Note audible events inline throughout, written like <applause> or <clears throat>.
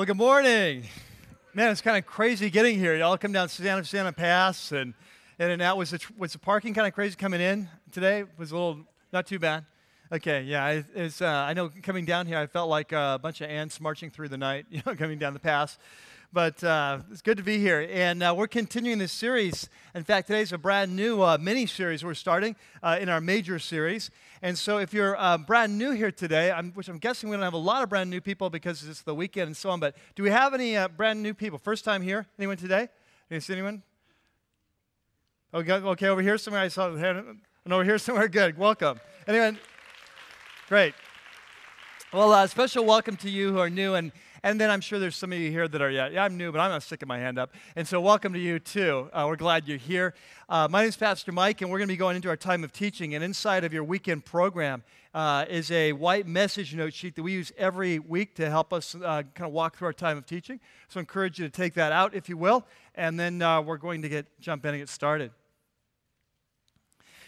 Well, good morning. Man, it's kind of crazy getting here. Y'all come down Santa Susana Pass and in and out. Was the, was the parking kind of crazy coming in today? Was a little, not too bad. Okay, yeah. It, it's, uh, I know coming down here, I felt like a bunch of ants marching through the night, <laughs> you know, coming down the pass. But uh, it's good to be here. And uh, we're continuing this series. In fact, today's a brand new uh, mini series we're starting uh, in our major series. And so if you're uh, brand new here today, I'm, which I'm guessing we don't have a lot of brand new people because it's the weekend and so on, but do we have any uh, brand new people? First time here? Anyone today? see anyone? Okay, okay, over here somewhere. I saw. And over here somewhere. <laughs> Good. Welcome. Anyone? Great. Well, a special welcome to you who are new. And and then I'm sure there's some of you here that are, yeah, yeah I'm new, but I'm not sticking my hand up. And so welcome to you too. Uh, we're glad you're here. Uh, my name is Pastor Mike, and we're going to be going into our time of teaching. And inside of your weekend program uh, is a white message note sheet that we use every week to help us uh, kind of walk through our time of teaching. So I encourage you to take that out if you will. And then uh, we're going to get jump in and get started.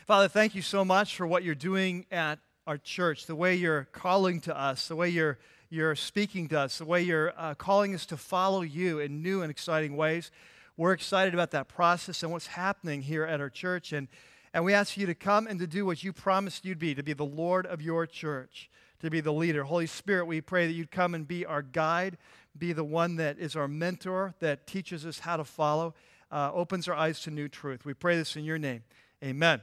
Father, thank you so much for what you're doing at our church, the way you're calling to us, the way you're you're speaking to us, the way you're uh, calling us to follow you in new and exciting ways. We're excited about that process and what's happening here at our church. And, and we ask you to come and to do what you promised you'd be, to be the Lord of your church, to be the leader. Holy Spirit, we pray that you'd come and be our guide, be the one that is our mentor, that teaches us how to follow, uh, opens our eyes to new truth. We pray this in your name. Amen.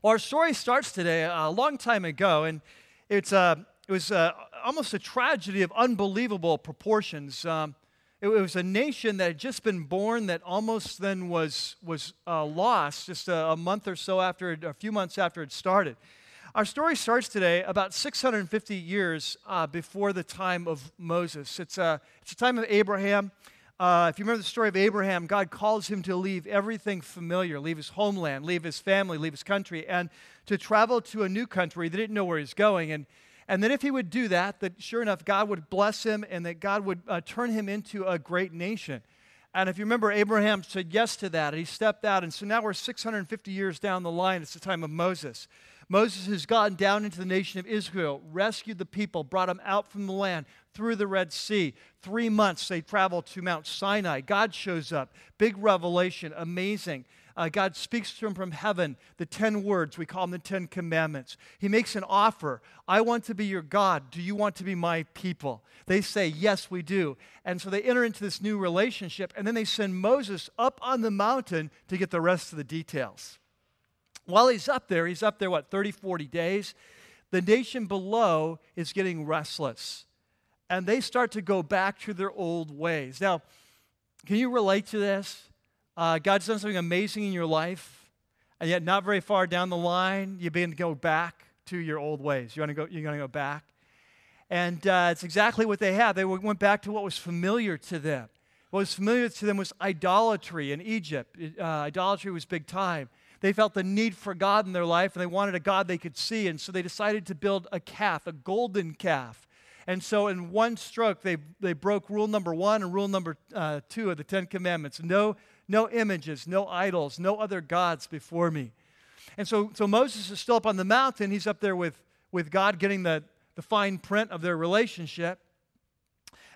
Well, our story starts today a long time ago, and it's uh, it was uh, almost a tragedy of unbelievable proportions. Um, it, it, was a nation that had just been born that almost then was, was uh, lost just a, a, month or so after, a few months after it started. Our story starts today about 650 years uh, before the time of Moses. It's a, it's a time of Abraham. Uh, if you remember the story of Abraham, God calls him to leave everything familiar, leave his homeland, leave his family, leave his country, and to travel to a new country. They didn't know where he's going. And and that if he would do that, that sure enough, God would bless him and that God would uh, turn him into a great nation. And if you remember, Abraham said yes to that, and he stepped out. And so now we're 650 years down the line. It's the time of Moses. Moses has gotten down into the nation of Israel, rescued the people, brought them out from the land through the Red Sea. Three months they travel to Mount Sinai. God shows up. Big revelation, amazing uh, God speaks to him from heaven, the 10 words, we call them the 10 commandments. He makes an offer I want to be your God. Do you want to be my people? They say, Yes, we do. And so they enter into this new relationship, and then they send Moses up on the mountain to get the rest of the details. While he's up there, he's up there, what, 30, 40 days? The nation below is getting restless, and they start to go back to their old ways. Now, can you relate to this? Uh, God's done something amazing in your life, and yet not very far down the line, you begin to go back to your old ways. You want to go, you're going to go back. And uh, it's exactly what they had. They went back to what was familiar to them. What was familiar to them was idolatry in Egypt. Uh, idolatry was big time. They felt the need for God in their life, and they wanted a God they could see. And so they decided to build a calf, a golden calf. And so, in one stroke, they, they broke rule number one and rule number uh, two of the Ten Commandments no no images, no idols, no other gods before me. And so, so Moses is still up on the mountain. He's up there with, with God getting the, the fine print of their relationship.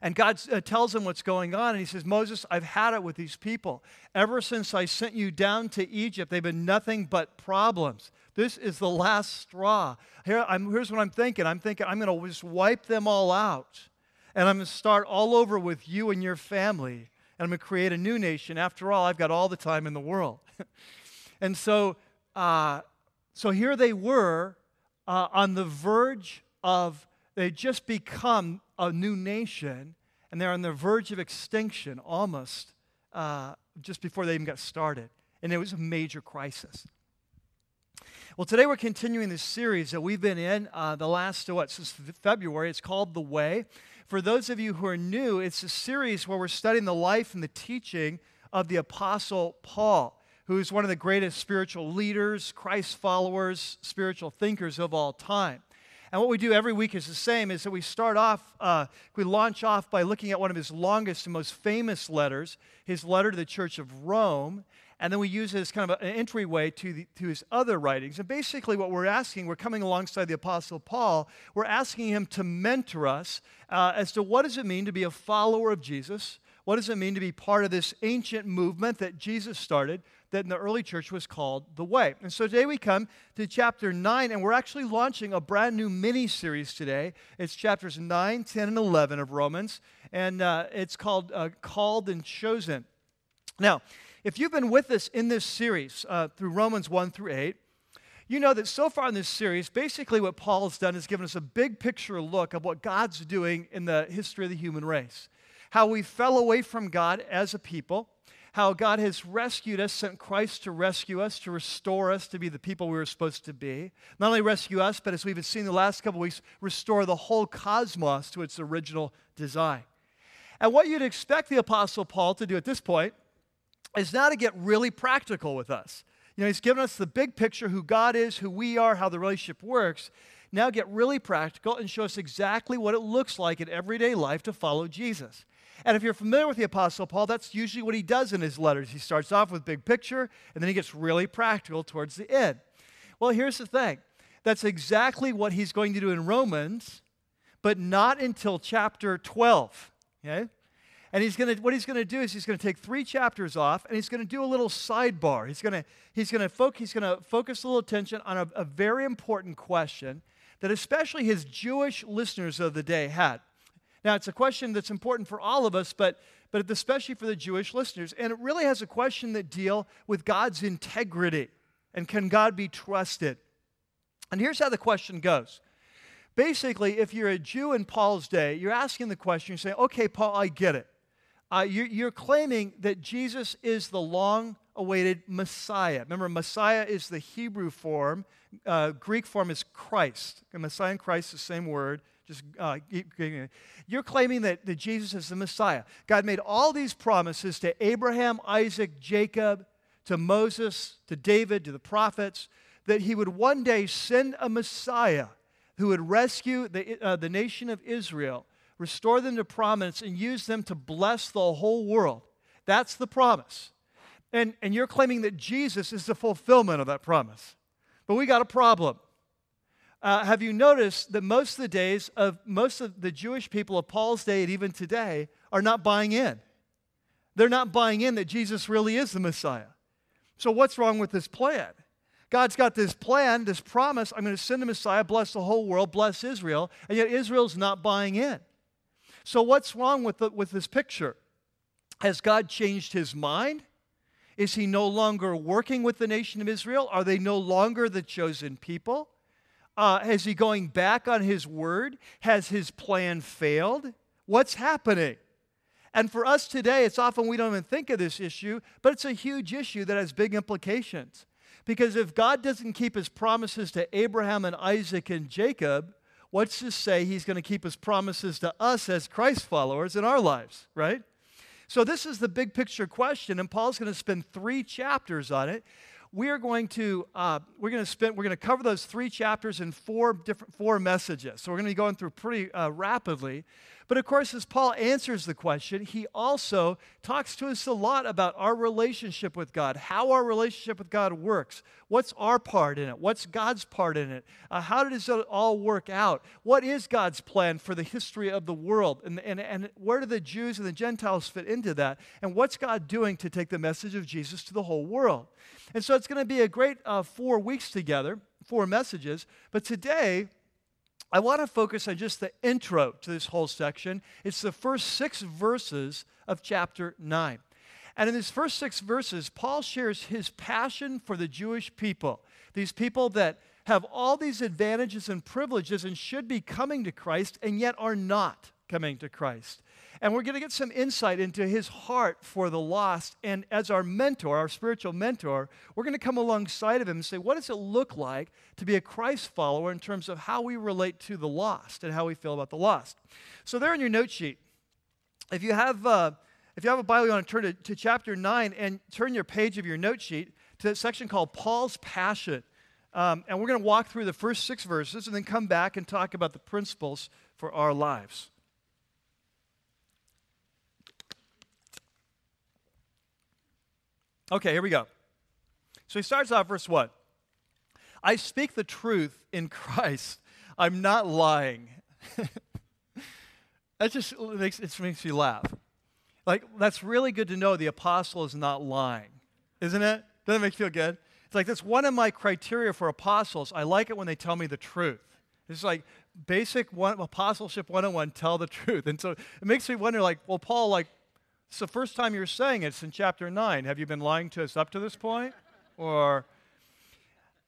And God uh, tells him what's going on. And he says, Moses, I've had it with these people. Ever since I sent you down to Egypt, they've been nothing but problems. This is the last straw. Here, here's what I'm thinking I'm thinking I'm going to just wipe them all out. And I'm going to start all over with you and your family and I'm going to create a new nation. After all, I've got all the time in the world. <laughs> and so, uh, so here they were uh, on the verge of, they just become a new nation, and they're on the verge of extinction almost uh, just before they even got started. And it was a major crisis. Well, today we're continuing this series that we've been in uh, the last, what, since February. It's called The Way. For those of you who are new, it's a series where we're studying the life and the teaching of the Apostle Paul, who is one of the greatest spiritual leaders, Christ followers, spiritual thinkers of all time. And what we do every week is the same is that we start off, uh, we launch off by looking at one of his longest and most famous letters, his letter to the Church of Rome. And then we use it as kind of an entryway to, the, to his other writings. And basically, what we're asking, we're coming alongside the Apostle Paul, we're asking him to mentor us uh, as to what does it mean to be a follower of Jesus? What does it mean to be part of this ancient movement that Jesus started? that in the early church was called the Way. And so today we come to chapter 9, and we're actually launching a brand new mini series today. It's chapters 9, 10, and 11 of Romans, and uh, it's called uh, Called and Chosen. Now, if you've been with us in this series uh, through Romans 1 through 8, you know that so far in this series, basically what Paul has done is given us a big picture look of what God's doing in the history of the human race. How we fell away from God as a people, how God has rescued us, sent Christ to rescue us, to restore us to be the people we were supposed to be. Not only rescue us, but as we've seen the last couple weeks, restore the whole cosmos to its original design. And what you'd expect the Apostle Paul to do at this point is now to get really practical with us. You know, he's given us the big picture who God is, who we are, how the relationship works. Now get really practical and show us exactly what it looks like in everyday life to follow Jesus. And if you're familiar with the Apostle Paul, that's usually what he does in his letters. He starts off with big picture, and then he gets really practical towards the end. Well, here's the thing that's exactly what he's going to do in Romans, but not until chapter 12. Okay? And he's gonna, what he's going to do is he's going to take three chapters off and he's going to do a little sidebar. He's going to, he's going to, fo- he's to focus a little attention on a, a very important question that especially his Jewish listeners of the day had. Now, it's a question that's important for all of us, but, but especially for the Jewish listeners. And it really has a question that deal with God's integrity and can God be trusted? And here's how the question goes. Basically, if you're a Jew in Paul's day, you're asking the question, you're saying, okay, Paul, I get it. Uh, you're, you're claiming that Jesus is the long awaited Messiah. Remember, Messiah is the Hebrew form, uh, Greek form is Christ. Messiah and Christ, the same word. Just uh, you're claiming that, that Jesus is the Messiah. God made all these promises to Abraham, Isaac, Jacob, to Moses, to David, to the prophets, that he would one day send a Messiah who would rescue the, uh, the nation of Israel, restore them to prominence, and use them to bless the whole world. That's the promise. And, and you're claiming that Jesus is the fulfillment of that promise. But we got a problem. Uh, have you noticed that most of the days of most of the Jewish people of Paul's day and even today are not buying in? They're not buying in that Jesus really is the Messiah. So, what's wrong with this plan? God's got this plan, this promise I'm going to send a Messiah, bless the whole world, bless Israel, and yet Israel's not buying in. So, what's wrong with, the, with this picture? Has God changed his mind? Is he no longer working with the nation of Israel? Are they no longer the chosen people? Uh, is he going back on his word? Has his plan failed? What's happening? And for us today, it's often we don't even think of this issue, but it's a huge issue that has big implications. Because if God doesn't keep his promises to Abraham and Isaac and Jacob, what's to say he's going to keep his promises to us as Christ followers in our lives, right? So, this is the big picture question, and Paul's going to spend three chapters on it. We are going to uh, we're going to spend we're going to cover those three chapters in four different four messages. So we're going to be going through pretty uh, rapidly but of course as paul answers the question he also talks to us a lot about our relationship with god how our relationship with god works what's our part in it what's god's part in it uh, how does it all work out what is god's plan for the history of the world and, and, and where do the jews and the gentiles fit into that and what's god doing to take the message of jesus to the whole world and so it's going to be a great uh, four weeks together, four messages. But today, I want to focus on just the intro to this whole section. It's the first six verses of chapter 9. And in these first six verses, Paul shares his passion for the Jewish people, these people that have all these advantages and privileges and should be coming to Christ and yet are not coming to Christ. And we're going to get some insight into his heart for the lost. And as our mentor, our spiritual mentor, we're going to come alongside of him and say, what does it look like to be a Christ follower in terms of how we relate to the lost and how we feel about the lost? So, there in your note sheet, if you have, uh, if you have a Bible, you want to turn to, to chapter 9 and turn your page of your note sheet to that section called Paul's Passion. Um, and we're going to walk through the first six verses and then come back and talk about the principles for our lives. Okay, here we go. So he starts off verse 1. I speak the truth in <laughs> Christ. I'm not lying. <laughs> that just makes, it makes me laugh. Like, that's really good to know the apostle is not lying, isn't it? Doesn't it make you feel good? It's like that's one of my criteria for apostles. I like it when they tell me the truth. It's like basic one, apostleship 101, tell the <laughs> truth. And so it makes me wonder, like, well, Paul, like, it's the first time you're saying it. It's in chapter 9. Have you been lying to us up to this point? Or,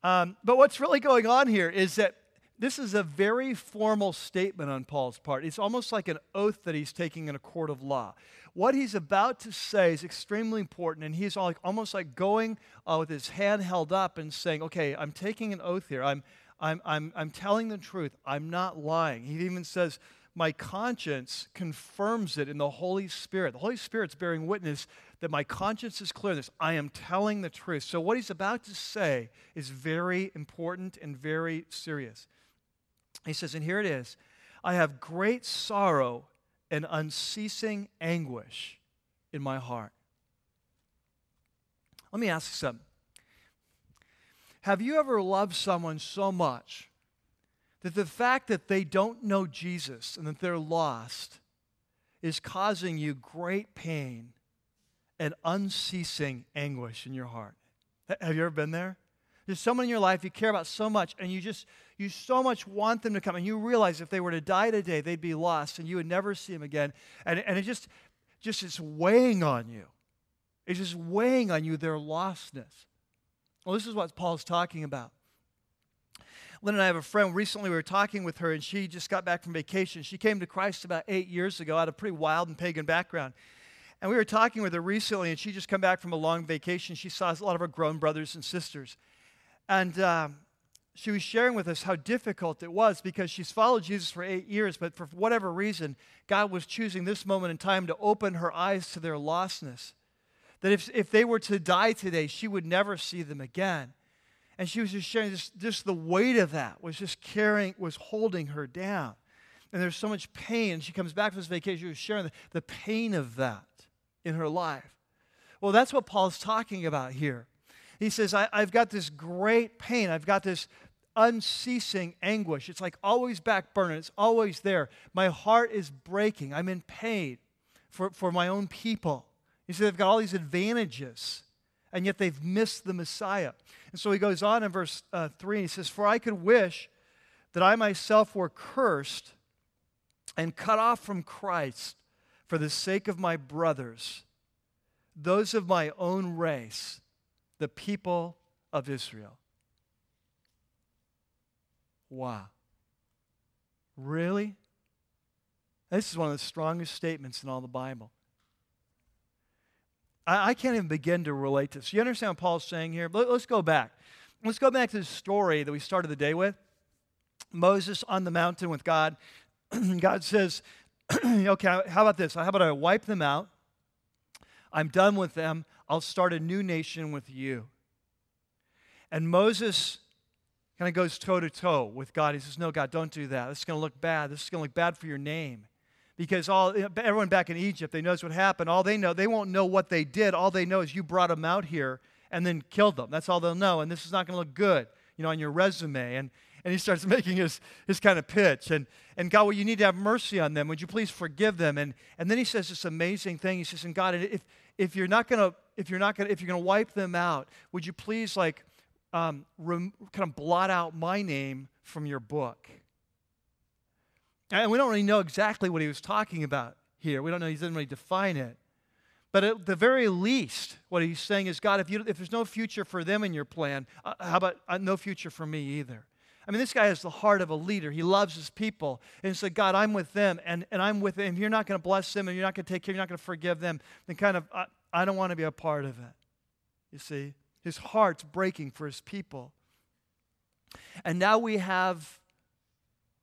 um, but what's really going on here is that this is a very formal statement on Paul's part. It's almost like an oath that he's taking in a court of law. What he's about to say is extremely important, and he's like, almost like going uh, with his hand held up and saying, Okay, I'm taking an oath here. I'm, I'm, I'm, I'm telling the truth. I'm not lying. He even says, my conscience confirms it in the Holy Spirit. The Holy Spirit's bearing witness that my conscience is clear. This I am telling the truth. So what he's about to say is very important and very serious. He says, and here it is I have great sorrow and unceasing anguish in my heart. Let me ask you something. Have you ever loved someone so much that the fact that they don't know Jesus and that they're lost is causing you great pain and unceasing anguish in your heart. Have you ever been there? There's someone in your life you care about so much, and you just, you so much want them to come, and you realize if they were to die today, they'd be lost, and you would never see them again. And, and it just, just is weighing on you. It's just weighing on you, their lostness. Well, this is what Paul's talking about. Lynn and I have a friend. Recently, we were talking with her, and she just got back from vacation. She came to Christ about eight years ago out of a pretty wild and pagan background. And we were talking with her recently, and she just come back from a long vacation. She saw a lot of her grown brothers and sisters. And um, she was sharing with us how difficult it was because she's followed Jesus for eight years, but for whatever reason, God was choosing this moment in time to open her eyes to their lostness. That if, if they were to die today, she would never see them again. And she was just sharing this, just the weight of that was just carrying, was holding her down. And there's so much pain. She comes back from this vacation, she was sharing the, the pain of that in her life. Well, that's what Paul's talking about here. He says, I, have got this great pain. I've got this unceasing anguish. It's like always back burning. It's always there. My heart is breaking. I'm in pain for, for my own people. He said, they've got all these advantages and yet they've missed the Messiah. And so he goes on in verse uh, 3 and he says, For I could wish that I myself were cursed and cut off from Christ for the sake of my brothers, those of my own race, the people of Israel. Wow. Really? This is one of the strongest statements in all the Bible. I, I can't even begin to relate to this. You understand what Paul's saying here? Let, let's go back. Let's go back to the story that we started the day with. Moses on the mountain with God. <clears throat> God says, <clears throat> okay, how about this? How about I wipe them out? I'm done with them. I'll start a new nation with you. And Moses kind of goes toe to toe with God. He says, No, God, don't do that. This is going to look bad. This is going to look bad for your name because all everyone back in Egypt, they knows what happened. All they know, they won't know what they did. All they know is you brought them out here and then killed them. That's all they'll know. And this is not going to look good, you know, on your resume. And and he starts <laughs> making his, his kind of pitch. And, and God, well, you need to have mercy on them. Would you please forgive them? And, and then he says this amazing thing. He says, and God, if, if you're not going to, if you're not going to, if you're going to wipe them out, would you please like um, rem, kind of blot out my name from your book? And we don't really know exactly what he was talking about here. We don't know, he didn't really define it. But at the very least, what he's saying is, God, if, you, if there's no future for them in your plan, uh, how about uh, no future for me either? I mean, this guy has the heart of a leader. He loves his people. And said, God, I'm with them, and, and I'm with them. If you're not going to bless them, and you're not going to take care, you're not going to forgive them, then kind of, I, I don't want to be a part of it. You see? His heart's breaking for his people. And now we have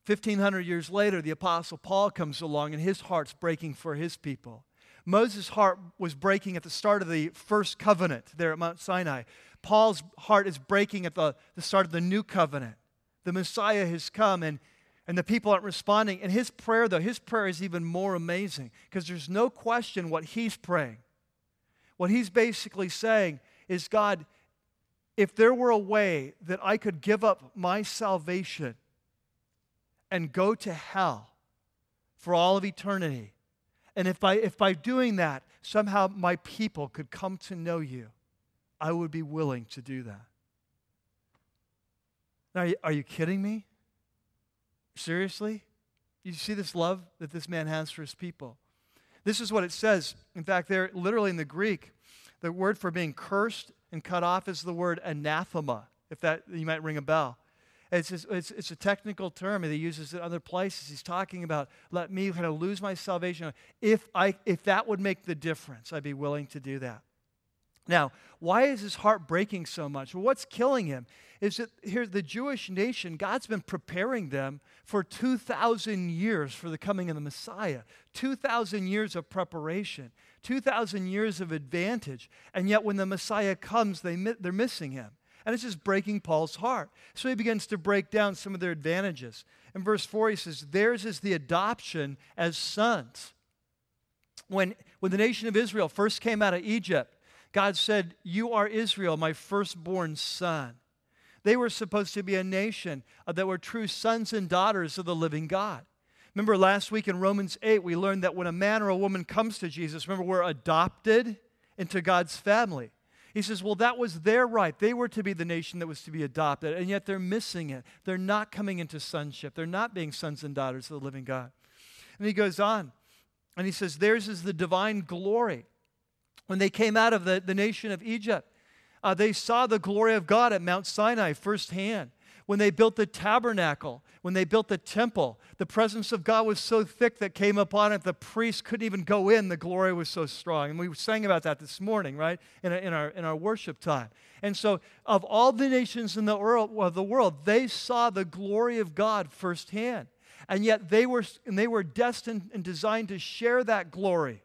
1,500 years later, the Apostle Paul comes along and his heart's breaking for his people. Moses' heart was breaking at the start of the first covenant there at Mount Sinai. Paul's heart is breaking at the, the start of the new covenant. The Messiah has come and, and the people aren't responding. And his prayer, though, his prayer is even more amazing because there's no question what he's praying. What he's basically saying is God, if there were a way that I could give up my salvation and go to hell for all of eternity, and if by, if by doing that, somehow my people could come to know you, I would be willing to do that. Now, are you, are you kidding me? Seriously? You see this love that this man has for his people? This is what it says. In fact, there, literally in the Greek, the word for being cursed and cut off is the word anathema, if that you might ring a bell. It's, it's, it's a technical term that he uses in other places. He's talking about, let me kind of lose my salvation. If, I, if that would make the difference, I'd be willing to do that. Now, why is his heart breaking so much? Well, what's killing him is that here, the Jewish nation, God's been preparing them for 2,000 years for the coming of the Messiah. 2,000 years of preparation, 2,000 years of advantage. And yet, when the Messiah comes, they, they're missing him. And it's just breaking Paul's heart. So he begins to break down some of their advantages. In verse 4, he says, Theirs is the adoption as sons. When, when the nation of Israel first came out of Egypt, God said, You are Israel, my firstborn son. They were supposed to be a nation uh, that were true sons and daughters of the living God. Remember last week in Romans 8, we learned that when a man or a woman comes to Jesus, remember, we're adopted into God's family. He says, Well, that was their right. They were to be the nation that was to be adopted, and yet they're missing it. They're not coming into sonship. They're not being sons and daughters of the living God. And he goes on, and he says, Theirs is the divine glory when they came out of the, the nation of Egypt. Uh, they saw the glory of God at Mount Sinai firsthand. When they built the tabernacle, when they built the temple, the presence of God was so thick that came upon it, the priests couldn't even go in. The glory was so strong. And we sang about that this morning, right, in, in, our, in our worship time. And so, of all the nations in the world, of the world, they saw the glory of God firsthand. And yet they were, and they were destined and designed to share that glory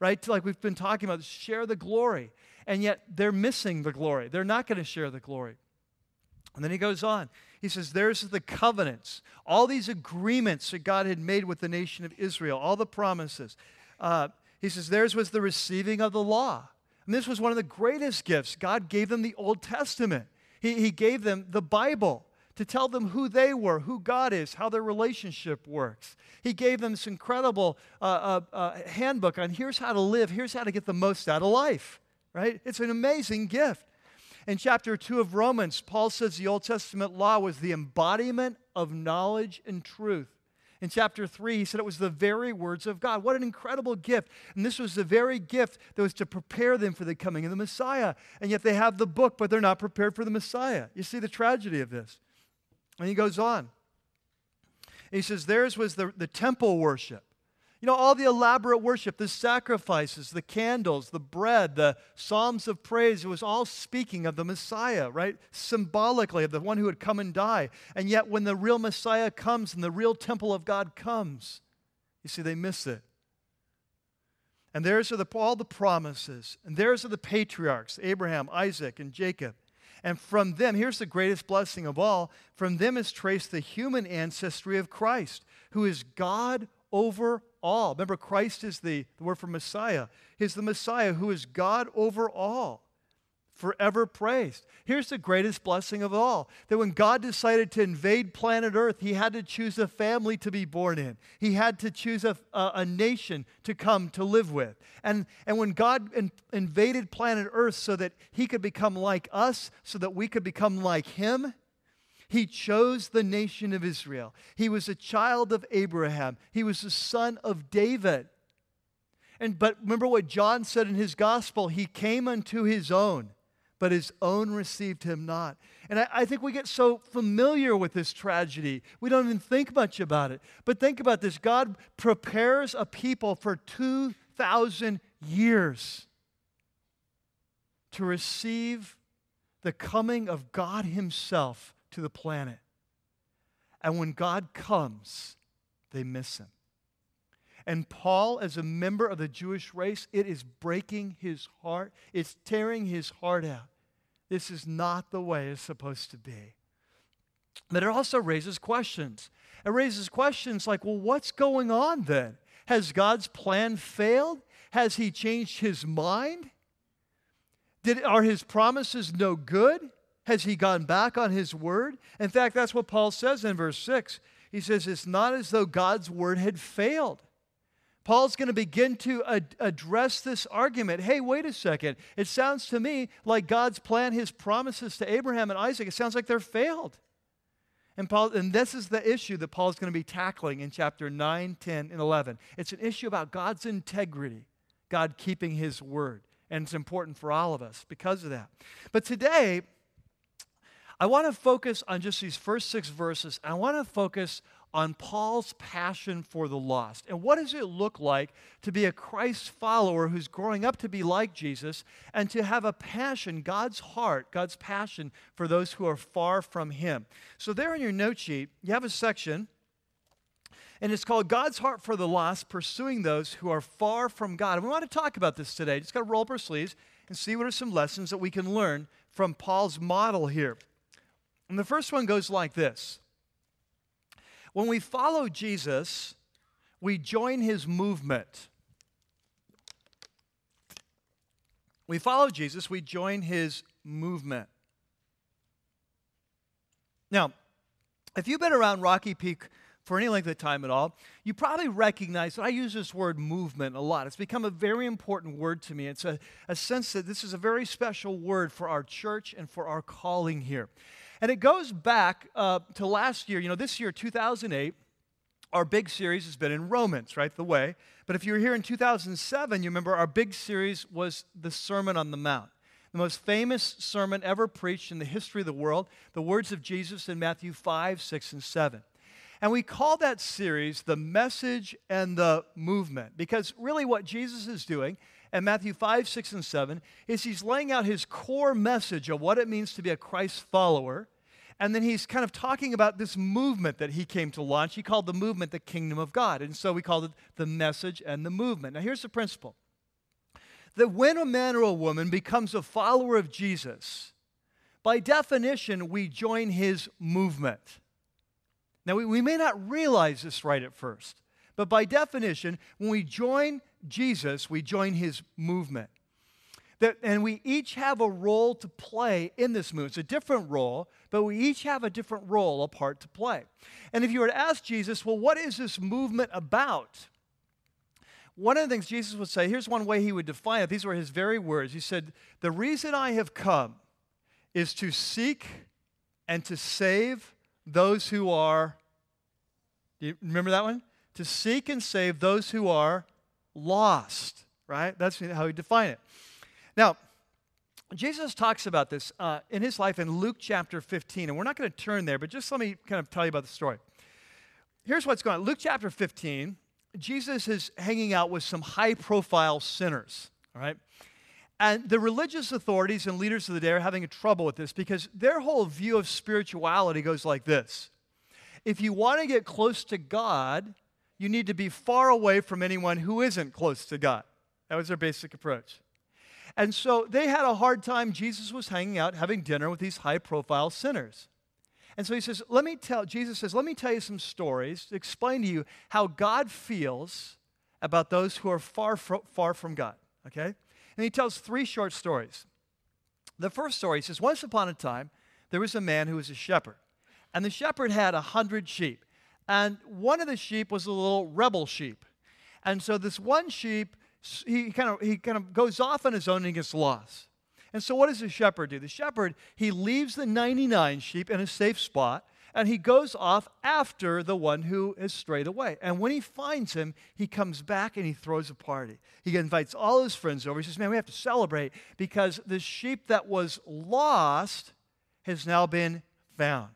right? Like we've been talking about, share the glory. And yet they're missing the glory. They're not going to share the glory. And then he goes on. He says, There's the covenants, all these agreements that God had made with the nation of Israel, all the promises. Uh, he says, Theirs was the receiving of the law. And this was one of the greatest gifts. God gave them the Old Testament, He, he gave them the Bible to tell them who they were, who God is, how their relationship works. He gave them this incredible uh, uh, uh, handbook on here's how to live, here's how to get the most out of life, right? It's an amazing gift. In chapter 2 of Romans, Paul says the Old Testament law was the embodiment of knowledge and truth. In chapter 3, he said it was the very words of God. What an incredible gift. And this was the very gift that was to prepare them for the coming of the Messiah. And yet they have the book, but they're not prepared for the Messiah. You see the tragedy of this. And he goes on. He says, Theirs was the, the temple worship. You know, all the elaborate worship, the sacrifices, the candles, the bread, the psalms of praise, it was all speaking of the Messiah, right? Symbolically, of the one who would come and die. And yet, when the real Messiah comes and the real temple of God comes, you see, they miss it. And theirs are the, all the promises, and theirs are the patriarchs Abraham, Isaac, and Jacob. And from them, here's the greatest blessing of all from them is traced the human ancestry of Christ, who is God over all. Remember, Christ is the, the word for Messiah. He's the Messiah who is God over all forever praised. Here's the greatest blessing of all that when God decided to invade planet Earth, he had to choose a family to be born in, he had to choose a, a, a nation to come to live with. And, and when God in, invaded planet Earth so that he could become like us, so that we could become like him, he chose the nation of Israel. He was a child of Abraham. He was the son of David. And but remember what John said in his gospel, he came unto his own but his own received him not. And I, I, think we get so familiar with this tragedy, we don't even think much about it. But think about this God prepares a people for 2,000 years to receive the coming of God Himself to the planet. And when God comes, they miss Him. And Paul, as a member of the Jewish race, it is breaking his heart. It's tearing his heart out. This is not the way it's supposed to be. But it also raises questions. It raises questions like, well, what's going on then? Has God's plan failed? Has he changed his mind? Did, are his promises no good? Has he gone back on his word? In fact, that's what Paul says in verse 6. He says, It's not as though God's word had failed. Paul's going to begin to ad- address this argument. Hey, wait a second. It sounds to me like God's plan, his promises to Abraham and Isaac, it sounds like they're failed. And, Paul, and this is the issue that Paul's going to be tackling in chapter 9, 10, and 11. It's an issue about God's integrity, God keeping his word. And it's important for all of us because of that. But today, I want to focus on just these first six verses. I want to focus on Paul's passion for the lost. And what does it look like to be a Christ follower who's growing up to be like Jesus and to have a passion, God's heart, God's passion for those who are far from Him? So, there in your note sheet, you have a section, and it's called God's Heart for the Lost Pursuing Those Who Are Far from God. And we want to talk about this today. Just got to roll up our sleeves and see what are some lessons that we can learn from Paul's model here. And the first one goes like this. When we follow Jesus, we join his movement. We follow Jesus, we join his movement. Now, if you've been around Rocky Peak for any length of time at all, you probably recognize that I use this word movement a lot. It's become a very important word to me. It's a, a sense that this is a very special word for our church and for our calling here. And it goes back uh, to last year. You know, this year, 2008, our big series has been in Romans, right? The way. But if you were here in 2007, you remember our big series was the Sermon on the Mount, the most famous sermon ever preached in the history of the world, the words of Jesus in Matthew 5, 6, and 7. And we call that series the message and the movement because really what Jesus is doing in Matthew 5, 6, and 7 is he's laying out his core message of what it means to be a Christ follower. And then he's kind of talking about this movement that he came to launch. He called the movement the kingdom of God. And so we called it the message and the movement. Now, here's the principle that when a man or a woman becomes a follower of Jesus, by definition, we join his movement. Now, we, we may not realize this right at first, but by definition, when we join Jesus, we join his movement. That, and we each have a role to play in this movement. It's a different role, but we each have a different role, a part to play. And if you were to ask Jesus, well, what is this movement about? One of the things Jesus would say, here's one way he would define it. These were his very words. He said, The reason I have come is to seek and to save those who are, do you remember that one? To seek and save those who are lost, right? That's how he defined it. Now, Jesus talks about this uh, in his life in Luke chapter 15, and we're not going to turn there, but just let me kind of tell you about the story. Here's what's going on Luke chapter 15, Jesus is hanging out with some high profile sinners, all right? And the religious authorities and leaders of the day are having trouble with this because their whole view of spirituality goes like this If you want to get close to God, you need to be far away from anyone who isn't close to God. That was their basic approach. And so they had a hard time. Jesus was hanging out, having dinner with these high profile sinners. And so he says, Let me tell, Jesus says, Let me tell you some stories to explain to you how God feels about those who are far, far from God. Okay? And he tells three short stories. The first story, he says, Once upon a time, there was a man who was a shepherd. And the shepherd had a hundred sheep. And one of the sheep was a little rebel sheep. And so this one sheep, he kind of, he kind of goes off on his own and gets lost. And so what does the shepherd do? The shepherd, he leaves the 99 sheep in a safe spot and he goes off after the one who has strayed away. And when he finds him, he comes back and he throws a party. He invites all his friends over. He says, Man, we have to celebrate because the sheep that was lost has now been found.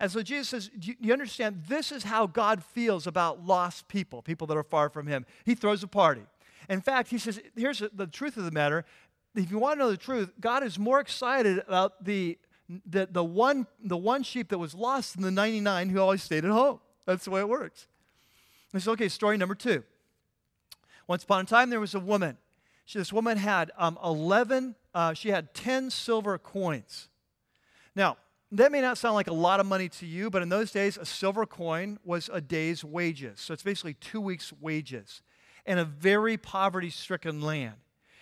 And so Jesus says, Do you understand? This is how God feels about lost people, people that are far from him. He throws a party. In fact, he says, Here's the truth of the matter if you want to know the truth, God is more excited about the, the, the, one, the one sheep that was lost than the 99 who always stayed at home. That's the way it works. He says, okay, story number two. Once upon a time, there was a woman. She, this woman had um, 11, uh, she had 10 silver coins. Now, that may not sound like a lot of money to you, but in those days, a silver coin was a day's wages. So it's basically two weeks' wages in a very poverty stricken land.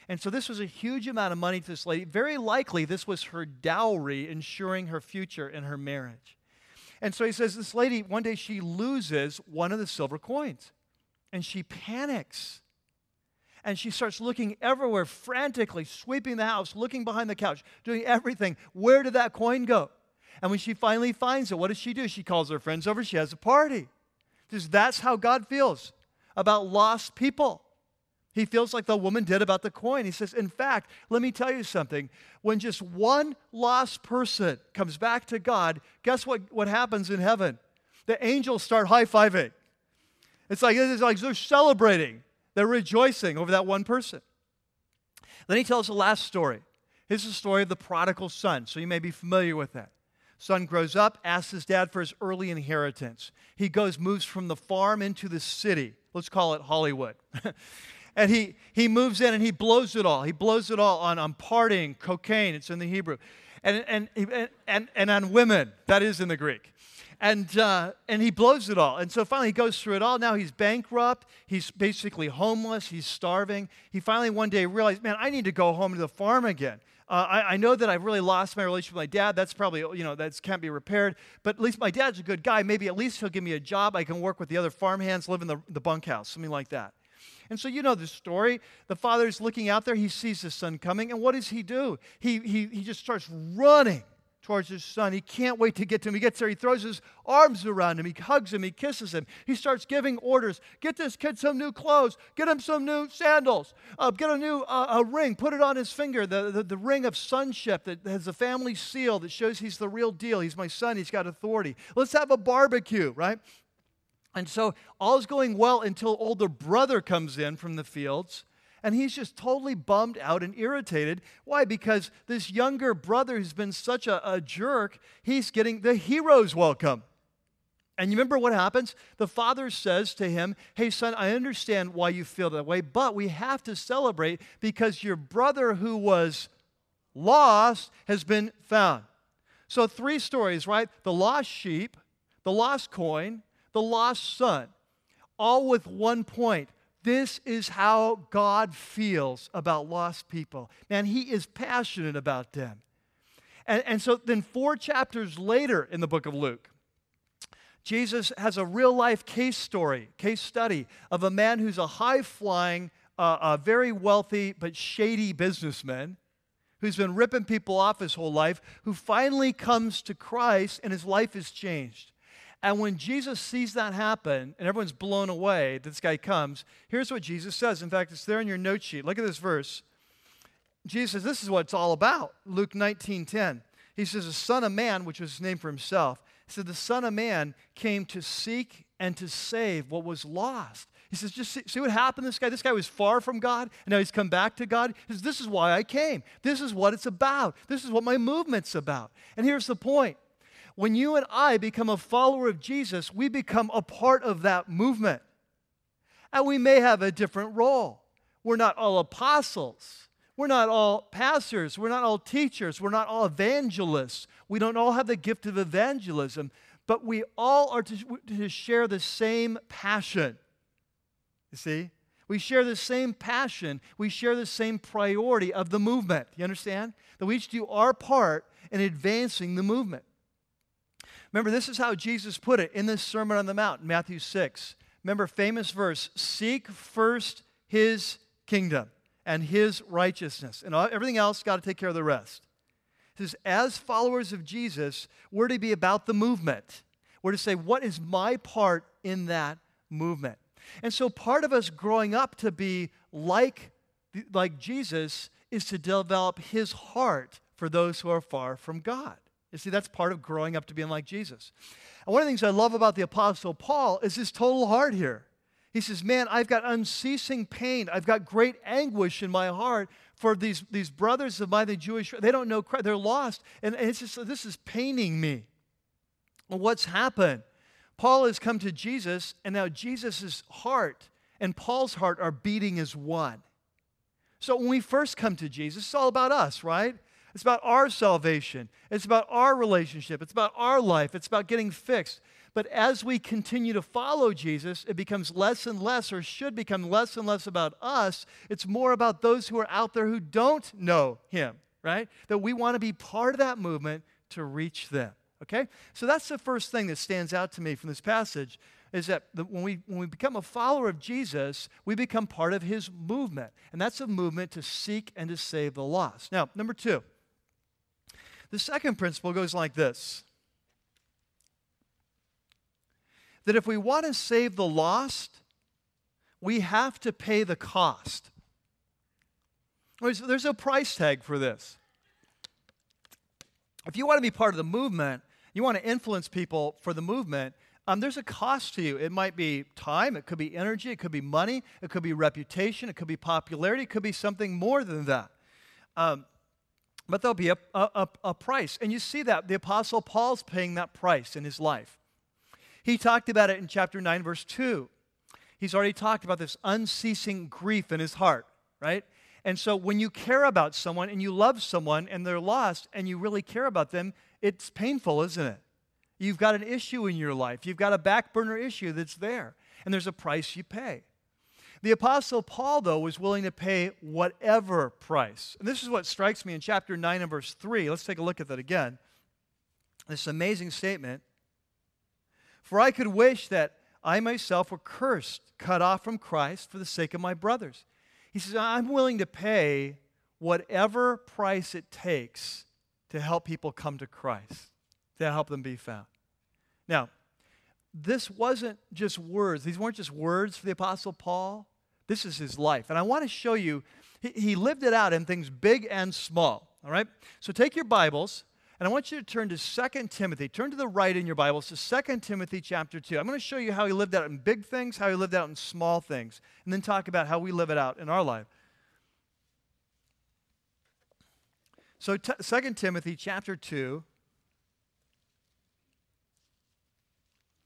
And so this was a huge amount of money to this lady. Very likely, this was her dowry ensuring her future in her marriage. And so he says, This lady, one day she loses one of the silver coins and she panics. And she starts looking everywhere, frantically, sweeping the house, looking behind the couch, doing everything. Where did that coin go? And when she finally finds it, what does she do? She calls her friends over, she has a party. Because that's how God feels about lost people. He feels like the woman did about the coin. He says, In fact, let me tell you something. When just one lost person comes back to God, guess what, what happens in heaven? The angels start high fiving. It's like, it's like they're celebrating, they're rejoicing over that one person. Then he tells the last story. Here's the story of the prodigal son. So you may be familiar with that. Son grows up, asks his dad for his early inheritance. He goes, moves from the farm into the city. Let's call it Hollywood. <laughs> and he, he moves in and he blows it all. He blows it all on, on partying, cocaine, it's in the Hebrew, and, and, and, and on women, that is in the Greek. And, uh, and he blows it all. And so finally he goes through it all. Now he's bankrupt. He's basically homeless. He's starving. He finally one day realized, man, I need to go home to the farm again. Uh, I, I, know that I've really lost my relationship with my dad. That's probably, you know, that can't be repaired. But at least my dad's a good guy. Maybe at least he'll give me a job. I can work with the other farmhands, live in the, the bunkhouse, something like that. And so you know the story. The father's looking out there. He sees his son coming. And what does he do? He, he, he just starts running towards his son. He can't wait to get to him. He gets there. He throws his arms around him. He hugs him. He kisses him. He starts giving orders. Get this kid some new clothes. Get him some new sandals. Uh, get a new uh, a ring. Put it on his finger. The, the, the ring of sonship that has a family seal that shows he's the real deal. He's my son. He's got authority. Let's have a barbecue, right? And so all is going well until older brother comes in from the fields and he's just totally bummed out and irritated. Why? Because this younger brother who's been such a, a jerk, he's getting the hero's welcome. And you remember what happens? The father says to him, Hey, son, I understand why you feel that way, but we have to celebrate because your brother who was lost has been found. So, three stories, right? The lost sheep, the lost coin, the lost son, all with one point. This is how God feels about lost people. Man, He is passionate about them. And, and so then, four chapters later in the book of Luke, Jesus has a real life case story, case study of a man who's a high flying, uh, a very wealthy but shady businessman who's been ripping people off his whole life, who finally comes to Christ and his life is changed. And when Jesus sees that happen and everyone's blown away this guy comes, here's what Jesus says. In fact, it's there in your note sheet. Look at this verse. Jesus says, This is what it's all about. Luke 19 10. He says, The Son of Man, which was his name for himself, he said, The Son of Man came to seek and to save what was lost. He says, just see, see, what happened to this guy? This guy was far from God, and now he's come back to God. He says, This is why I came. This is what it's about. This is what my movement's about. And here's the point when you and I become a follower of Jesus, we become a part of that movement. And we may have a different role. We're not all apostles. We're not all pastors. We're not all teachers. We're not all evangelists. We don't all have the gift of evangelism, but we all are to, to share the same passion. You see? We share the same passion. We share the same priority of the movement. You understand? That we each do our part in advancing the movement. Remember, this is how Jesus put it in this Sermon on the Mount, Matthew 6. Remember, famous verse Seek first his kingdom and his righteousness, and everything else got to take care of the rest. It says, as followers of Jesus, we're to be about the movement. We're to say, what is my part in that movement? And so, part of us growing up to be like, like Jesus is to develop his heart for those who are far from God. You see, that's part of growing up to being like Jesus. And one of the things I love about the Apostle Paul is his total heart here. He says, Man, I've got unceasing pain. I've got great anguish in my heart for these, these brothers of mine, the Jewish, they don't know Christ. They're lost. And, and it's just, this is paining me. Well, what's happened? Paul has come to Jesus, and now Jesus' heart and Paul's heart are beating as one. So when we first come to Jesus, it's all about us, right? It's about our salvation. It's about our relationship. It's about our life. It's about getting fixed. But as we continue to follow Jesus, it becomes less and less, or should become less and less about us. It's more about those who are out there who don't know Him, right? That we want to be part of that movement to reach them. Okay? So that's the first thing that stands out to me from this passage is that when we, when we become a follower of Jesus, we become part of his movement. And that's a movement to seek and to save the lost. Now, number two, the second principle goes like this that if we want to save the lost, we have to pay the cost. There's, a price tag for this. If you want to be part of the movement, you want to influence people for the movement, um, there's a cost to you. It might be time, it could be energy, it could be money, it could be reputation, it could be popularity, it could be something more than that. Um, but there'll be a, a, a price. And you see that. The Apostle Paul's paying that price in his life. He talked about it in chapter 9, verse 2. He's already talked about this unceasing grief in his heart, right? And so when you care about someone and you love someone and they're lost and you really care about them, it's painful, isn't it? You've got an issue in your life. You've got a back burner issue that's there, and there's a price you pay. The Apostle Paul, though, was willing to pay whatever price. And this is what strikes me in chapter 9 and verse 3. Let's take a look at that again. This amazing statement For I could wish that I myself were cursed, cut off from Christ for the sake of my brothers. He says, I'm willing to pay whatever price it takes to help people come to Christ, to help them be found. Now, this wasn't just words. These weren't just words for the Apostle Paul. This is his life. And I want to show you, he, he lived it out in things big and small. All right? So take your Bibles, and I want you to turn to 2 Timothy. Turn to the right in your Bibles to 2 Timothy chapter 2. I'm going to show you how he lived out in big things, how he lived out in small things, and then talk about how we live it out in our life. So, 2 Timothy chapter 2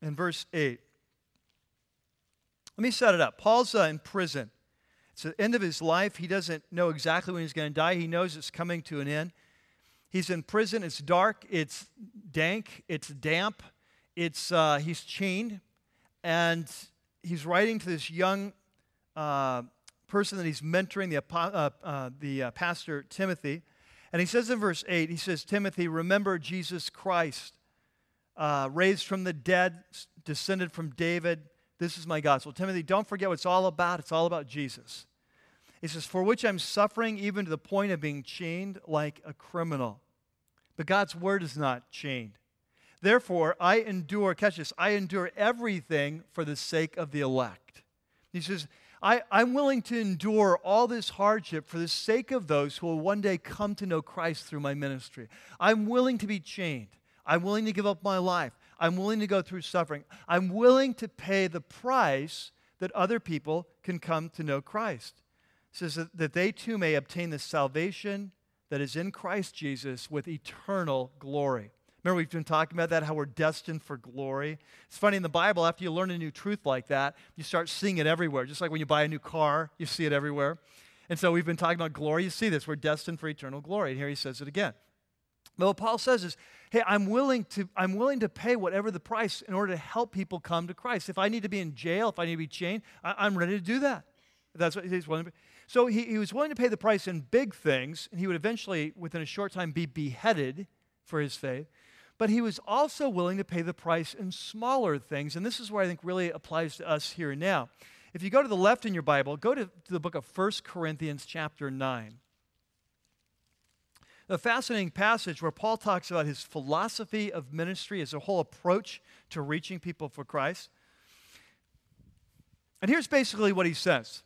and verse 8. Let me set it up. Paul's uh, in prison. It's the end of his life. He doesn't know exactly when he's going to die. He knows it's coming to an end. He's in prison. It's dark. It's dank. It's damp. It's, uh, he's chained. And he's writing to this young uh, person that he's mentoring, the, uh, uh, the uh, pastor Timothy. And he says in verse 8, he says, Timothy, remember Jesus Christ, uh, raised from the dead, descended from David this is my gospel. Timothy, don't forget what it's all about. It's all about Jesus. He says, For which I'm suffering even to the point of being chained like a criminal. But God's word is not chained. Therefore, I endure, catch this, I endure everything for the sake of the elect. He says, I, I'm willing to endure all this hardship for the sake of those who will one day come to know Christ through my ministry. I'm willing to be chained. I'm willing to give up my life. I'm willing to go through suffering. I'm willing to pay the price that other people can come to know Christ. It says that, that they too may obtain the salvation that is in Christ Jesus with eternal glory. Remember, we've been talking about that, how we're destined for glory. It's funny in the Bible, after you learn a new truth like that, you start seeing it everywhere. Just like when you buy a new car, you see it everywhere. And so we've been talking about glory. You see this, we're destined for eternal glory. And here he says it again. But what Paul says is, hey, I'm willing to, I'm willing to pay whatever the price in order to help people come to Christ. If I need to be in jail, if I need to be chained, I, am ready to do that. That's what he's willing to. So he, he was willing to pay the price in big things, and he would eventually, within a short time, be beheaded for his faith. But he was also willing to pay the price in smaller things, and this is where I think really applies to us here and now. If you go to the left in your Bible, go to, to the book of 1 Corinthians, chapter 9 a fascinating passage where Paul talks about his philosophy of ministry as a whole approach to reaching people for Christ. And here's basically what he says.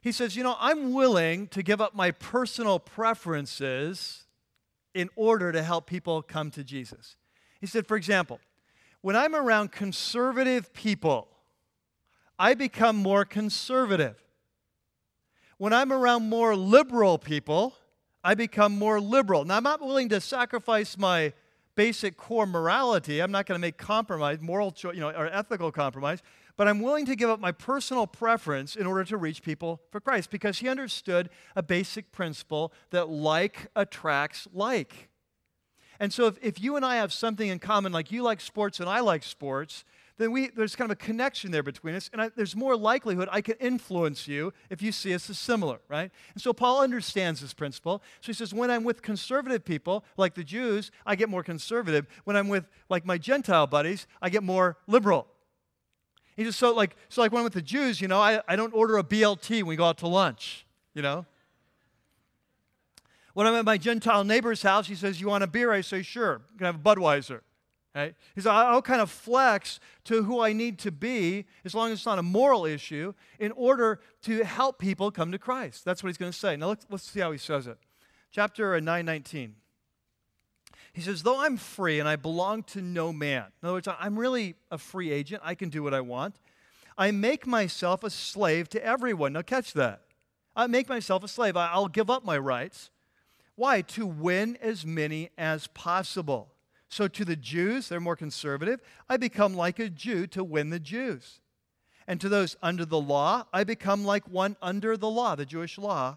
He says, You know, I'm willing to give up my personal preferences in order to help people come to Jesus. He said, for example, when I'm around conservative people, I become more conservative. When I'm around more liberal people, I become more liberal. Now, I'm not willing to sacrifice my basic core morality. I'm not going to make compromise, moral choice, you know, or ethical compromise. but I'm willing to give up my personal preference in order to reach people for Christ because he understood a basic principle that like attracts like. And so if, if you and I have something in common, like you like sports and I like sports, then we, there's kind of a connection there between us, and I, there's more likelihood I can influence you if you see us as similar, right? And so Paul understands this principle. So he says, when I'm with conservative people, like the Jews, I get more conservative. When I'm with, like, my Gentile buddies, I get more liberal. He says, so like, so like when I'm with the Jews, you know, I, I don't order a BLT when we go out to lunch, you know? When I'm at my Gentile neighbor's house, he says, You want a beer? I say, Sure. You can have a Budweiser. Right? He says, I'll kind of flex to who I need to be, as long as it's not a moral issue, in order to help people come to Christ. That's what he's going to say. Now let's, let's see how he says it. Chapter uh, 919. He says, Though I'm free and I belong to no man, in other words, I'm really a free agent, I can do what I want. I make myself a slave to everyone. Now, catch that. I make myself a slave. I'll give up my rights. Why? To win as many as possible. So to the Jews, they're more conservative, I become like a Jew to win the Jews. And to those under the law, I become like one under the law, the Jewish law,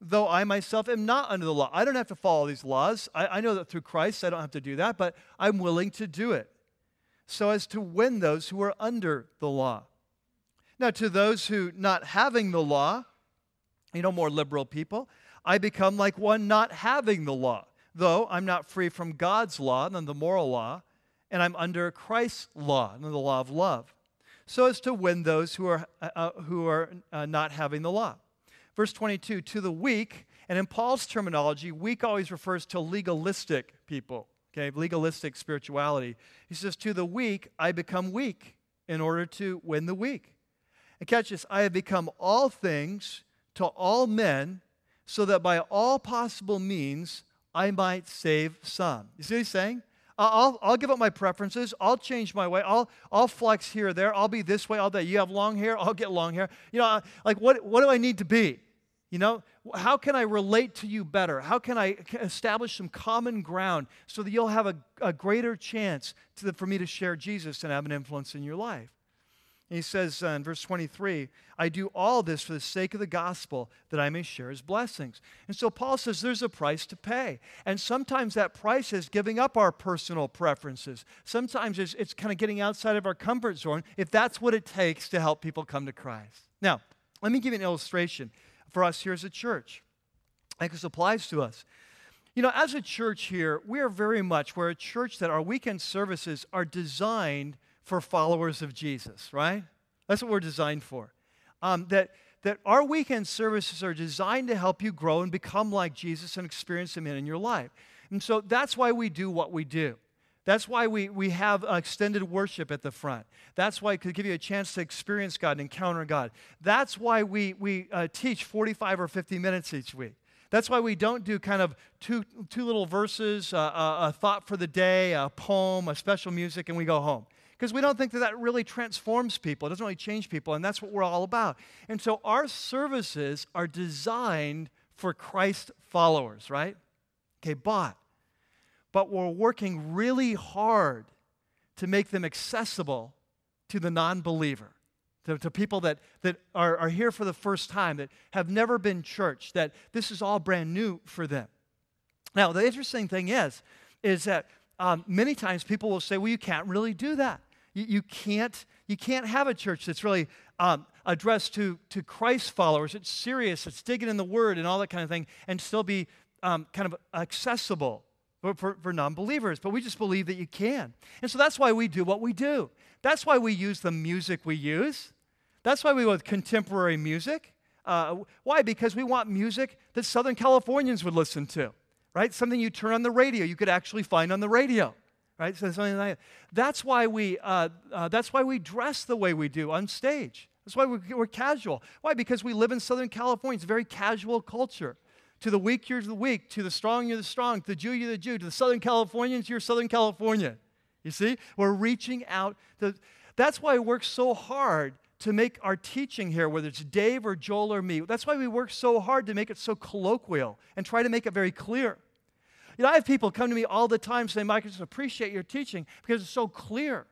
though I myself am not under the law. I don't have to follow these laws. I, I know that through Christ I don't have to do that, but I'm willing to do it so as to win those who are under the law. Now, to those who not having the law, you know, more liberal people, I become like one not having the law, though I'm not free from God's law, and the moral law, and I'm under Christ's law, and the law of love, so as to win those who are, uh, uh, who are uh, not having the law. Verse 22 To the weak, and in Paul's terminology, weak always refers to legalistic people, okay, legalistic spirituality. He says, To the weak, I become weak in order to win the weak. And catch this I have become all things to all men so that by all possible means I might save some. You see what he's saying? I'll, I'll give up my preferences. I'll change my way. I'll, I'll flex here or there. I'll be this way all day. You have long hair, I'll get long hair. You know, like what, what do I need to be? You know, how can I relate to you better? How can I establish some common ground so that you'll have a, a greater chance to, for me to share Jesus and have an influence in your life? And he says uh, in verse 23, I do all this for the sake of the gospel that I may share his blessings. And so Paul says there's a price to pay. And sometimes that price is giving up our personal preferences. Sometimes it's, it's kind of getting outside of our comfort zone if that's what it takes to help people come to Christ. Now, let me give you an illustration for us here as a church. I think this applies to us. You know, as a church here, we are very much, we're a church that our weekend services are designed for followers of Jesus, right? That's what we're designed for. Um, that, that our weekend services are designed to help you grow and become like Jesus and experience Him in, your life. And so that's why we do what we do. That's why we, we have extended worship at the front. That's why it could give you a chance to experience God and encounter God. That's why we, we uh, teach 45 or 50 minutes each week. That's why we don't do kind of two, two little verses, uh, a, a thought for the day, a poem, a special music, and we go home because we don't think that that really transforms people. It doesn't really change people, and that's what we're all about. And so our services are designed for Christ followers, right? Okay, but but we're working really hard to make them accessible to the non-believer. To, to, people that, that are, are here for the first time, that have never been church, that this is all brand new for them. Now, the interesting thing is, is that um, many times people will say, well, you can't really do that. You, you, can't, you can't have a church that's really um, addressed to, to Christ followers. It's serious, it's digging in the word and all that kind of thing, and still be um, kind of accessible for, for, for non believers. But we just believe that you can. And so that's why we do what we do. That's why we use the music we use. That's why we go with contemporary music. Uh, why? Because we want music that Southern Californians would listen to, right? Something you turn on the radio, you could actually find on the radio right? So something like that. That's why we, uh, uh, that's why we dress the way we do on stage. That's why we're, we're, casual. Why? Because we live in Southern California. It's a very casual culture. To the weak, you're the weak. To the strong, you're the strong. To the Jew, you're the Jew. To the Southern Californians, you're Southern California. You see? We're reaching out. To, that's why we work so hard to make our teaching here, whether it's Dave or Joel or me, that's why we work so hard to make it so colloquial and try to make it very clear. You know, I have people come to me all the time saying, Mike, I just appreciate your teaching because it's so clear.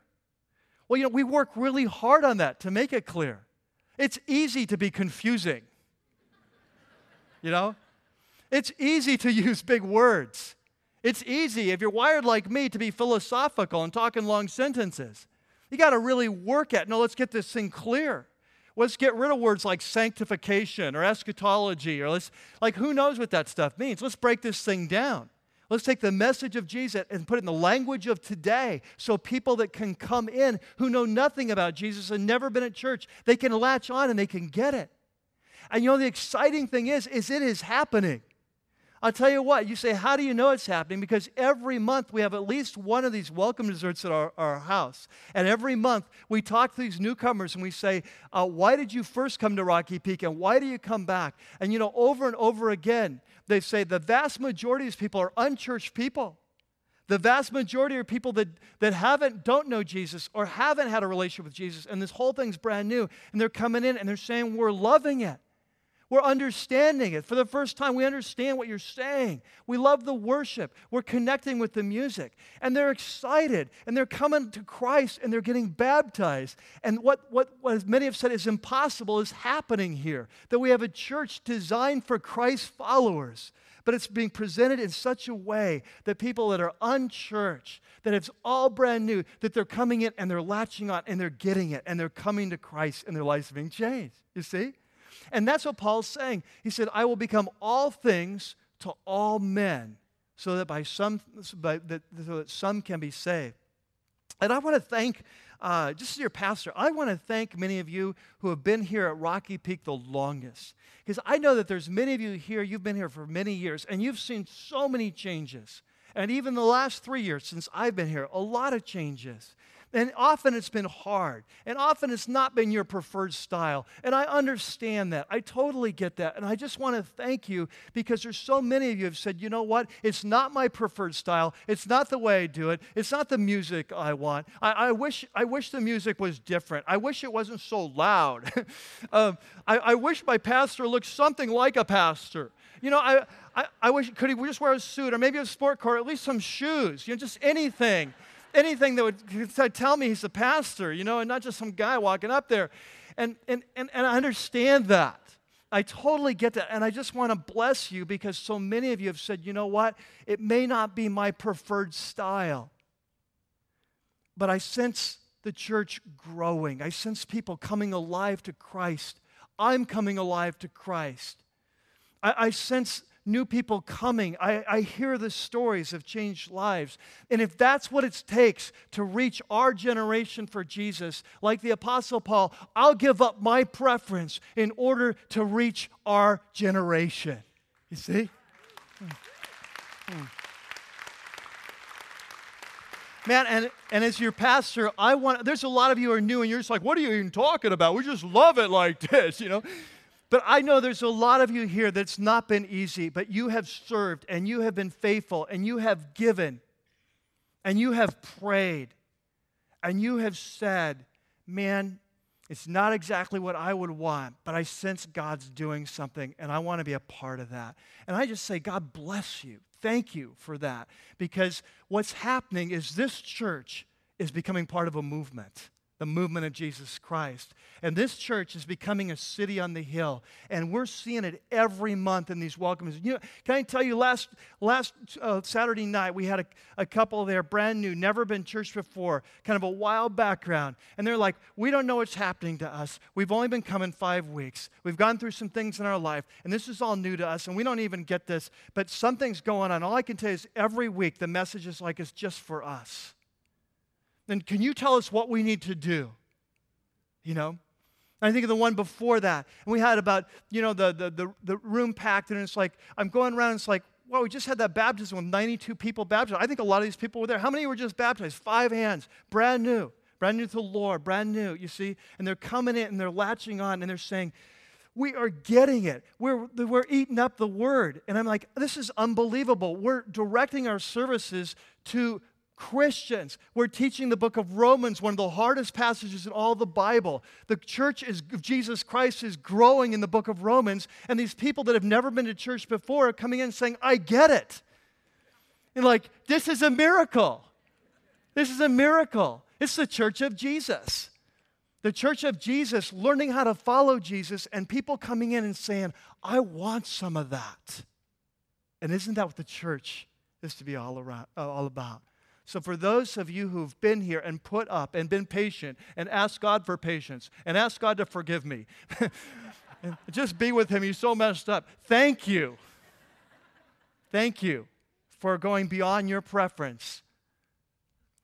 Well, you know, we work really hard on that to make it clear. It's easy to be confusing. <laughs> You know? It's easy to use big words. It's easy, if you're wired like me, to be philosophical and talk in long sentences. You got to really work at, no, let's get this thing clear. Let's get rid of words like sanctification or eschatology or let's, like, who knows what that stuff means? Let's break this thing down. Let's take the message of Jesus and put it in the language of today so people that can come in who know nothing about Jesus and never been at church, they can latch on and they can get it. And you know, the exciting thing is, is it is happening. I'll tell you what, you say, how do you know it's happening? Because every month we have at least one of these welcome desserts at our, our house. And every month we talk to these newcomers and we say, uh, why did you first come to Rocky Peak and why do you come back? And you know, over and over again, they say the vast majority of these people are unchurched people. The vast majority are people that, that haven't, don't know Jesus or haven't had a relationship with Jesus. And this whole thing's brand new. And they're coming in and they're saying, we're loving it. We're understanding it. For the first time, we understand what you're saying. We love the worship. We're connecting with the music. And they're excited. And they're coming to Christ and they're getting baptized. And what, what, what many have said is impossible is happening here that we have a church designed for Christ followers. But it's being presented in such a way that people that are unchurched, that it's all brand new, that they're coming in and they're latching on and they're getting it and they're coming to Christ and their lives are being changed. You see? And that's what Paul's saying. He said, I will become all things to all men so that by some, by, so that some can be saved. And I want to thank, uh, just as your pastor, I want to thank many of you who have been here at Rocky Peak the longest. Because I know that there's many of you here, you've been here for many years, and you've seen so many changes. And even the last three years since I've been here, a lot of changes. And often it's been hard. And often it's not been your preferred style. And I understand that. I totally get that. And I just want to thank you because there's so many of you have said, you know what? It's not my preferred style. It's not the way I do it. It's not the music I want. I, I wish, I wish the music was different. I wish it wasn't so loud. <laughs> um, I, I wish my pastor looked something like a pastor. You know, I, I, I wish, could he just wear a suit or maybe a sport coat or at least some shoes? You know, just anything anything that would tell me he's a pastor, you know, and not just some guy walking up there. And, and, and, and I understand that. I totally get that. And I just want to bless you because so many of you have said, you know what? It may not be my preferred style, but I sense the church growing. I sense people coming alive to Christ. I'm coming alive to Christ. I, I sense new people coming. I, I hear the stories of changed lives. And if that's what it takes to reach our generation for Jesus, like the Apostle Paul, I'll give up my preference in order to reach our generation. You see? Man, and, and as your pastor, I want, there's a lot of you are new and you're just like, what are you even talking about? We just love it like this, <laughs> you know? But I know there's a lot of you here that's not been easy, but you have served and you have been faithful and you have given and you have prayed and you have said, man, it's not exactly what I would want, but I sense God's doing something and I want to be a part of that. And I just say, God bless you. Thank you for that. Because what's happening is this church is becoming part of a movement the movement of Jesus Christ. And this church is becoming a city on the hill. And we're seeing it every month in these welcomes. You know, can I tell you, last, last uh, Saturday night, we had a, a couple there, brand new, never been church before, kind of a wild background. And they're like, we don't know what's happening to us. We've only been coming five weeks. We've gone through some things in our life, and this is all new to us, and we don't even get this. But something's going on. All I can tell you is every week, the message is like it's just for us then can you tell us what we need to do? You know? I think of the one before that. And we had about, you know, the, the, the, the room packed, and it's like, I'm going around, it's like, well, we just had that baptism with 92 people baptized. I think a lot of these people were there. How many were just baptized? Five hands, brand new, brand new to the Lord, brand new, you see? And they're coming in and they're latching on and they're saying, we are getting it. We're, we're eating up the word. And I'm like, this is unbelievable. We're directing our services to Christians. We're teaching the book of Romans, one of the hardest passages in all the Bible. The church is, of Jesus Christ is growing in the book of Romans, and these people that have never been to church before are coming in saying, I get it. And like, this is a miracle. This is a miracle. It's the church of Jesus. The church of Jesus learning how to follow Jesus and people coming in and saying, I want some of that. And isn't that what the church is to be all, around, uh, all about? So, for those of you who've been here and put up and been patient and asked God for patience and asked God to forgive me, <laughs> just be with Him, He's so messed up. Thank you. Thank you for going beyond your preference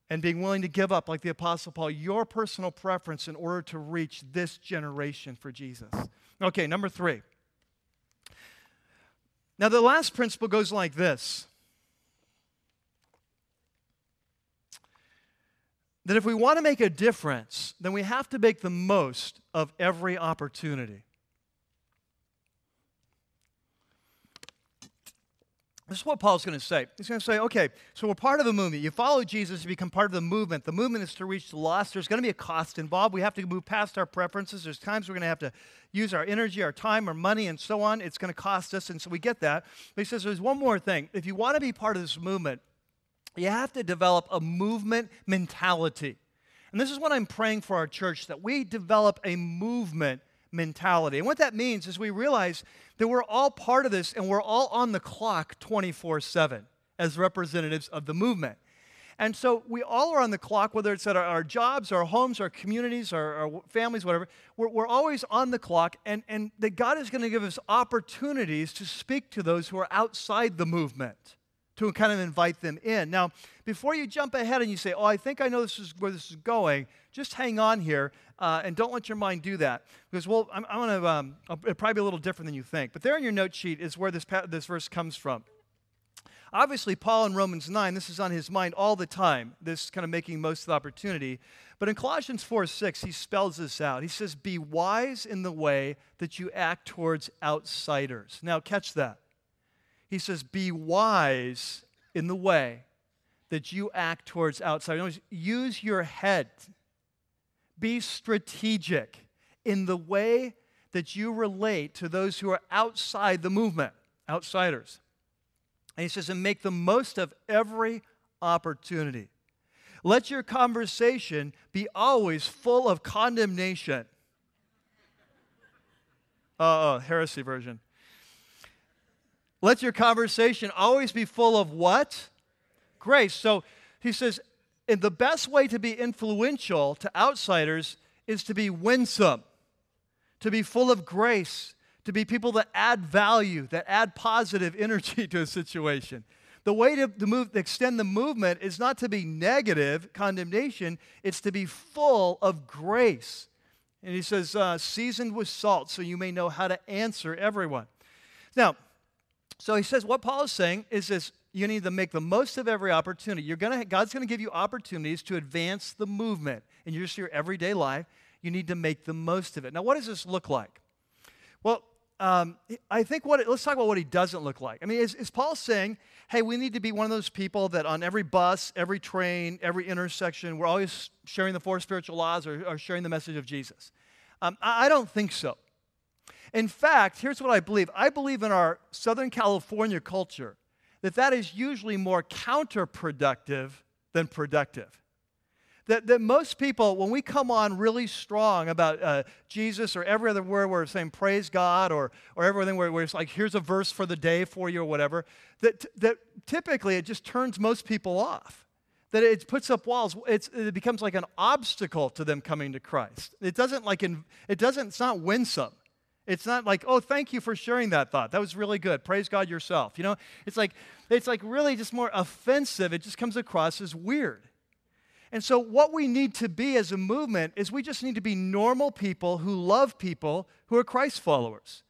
and being willing to give up, like the Apostle Paul, your personal preference in order to reach this generation for Jesus. Okay, number three. Now, the last principle goes like this that if we want to make a difference, then we have to make the most of every opportunity. This is what Paul's going to say. He's going to say, okay, so we're part of the movement. You follow Jesus, you become part of the movement. The movement is to reach the lost. There's going to be a cost involved. We have to move past our preferences. There's times we're going to have to use our energy, our time, our money, and so on. It's going to cost us, and so we get that. But he says there's one more thing. If you want to be part of this movement, you have to develop a movement mentality. And this is what I'm praying for our church that we develop a movement mentality. And what that means is we realize that we're all part of this and we're all on the clock 24 7 as representatives of the movement. And so we all are on the clock, whether it's at our, our jobs, our homes, our communities, our, our families, whatever. We're, we're, always on the clock, and, and that God is going to give us opportunities to speak to those who are outside the movement, to kind of invite them in. Now, before you jump ahead and you say, Oh, I think I know this is where this is going, just hang on here uh, and don't let your mind do that. Because, well, I'm, I'm going to, um, it'll probably be a little different than you think. But there in your note sheet is where this, this verse comes from. Obviously, Paul in Romans 9, this is on his mind all the time, this kind of making most of the opportunity. But in Colossians 4 6, he spells this out. He says, Be wise in the way that you act towards outsiders. Now, catch that. He says, Be wise in the way that you act towards outsiders. Use your head be strategic in the way that you relate to those who are outside the movement, outsiders. And he says, and make the most of every opportunity. Let your conversation be always full of condemnation. Uh oh, heresy version. Let your conversation always be full of what? Grace. So he says, and the best way to be influential to outsiders is to be winsome, to be full of grace, to be people that add value, that add positive <laughs> energy to a situation. The way to, to move, extend the movement is not to be negative condemnation, it's to be full of grace. And he says, uh, seasoned with salt, so you may know how to answer everyone. Now, so he says, what Paul is saying is this you need to make the most of every opportunity. You're gonna, God's going to give you opportunities to advance the movement in just your everyday life. You need to make the most of it. Now, what does this look like? Well, um, I think what, let's talk about what he doesn't look like. I mean, is, is Paul saying, hey, we need to be one of those people that on every bus, every train, every intersection, we're always sharing the four spiritual laws or, or sharing the message of Jesus? Um, I, I don't think so. In fact, here's what I believe I believe in our Southern California culture that that is usually more counterproductive than productive. That, that most people, when we come on really strong about uh, Jesus or every other word we're saying praise God or, or everything where, it's like, here's a verse for the day for you or whatever, that, that typically it just turns most people off. That it puts up walls. It's, it becomes like an obstacle to them coming to Christ. It doesn't like, it doesn't, it's not winsome. It's not like, oh, thank you for sharing that thought. That was really good. Praise God yourself. You know, it's like it's like really just more offensive. It just comes across as weird. And so what we need to be as a movement is we just need to be normal people who love people who are Christ followers.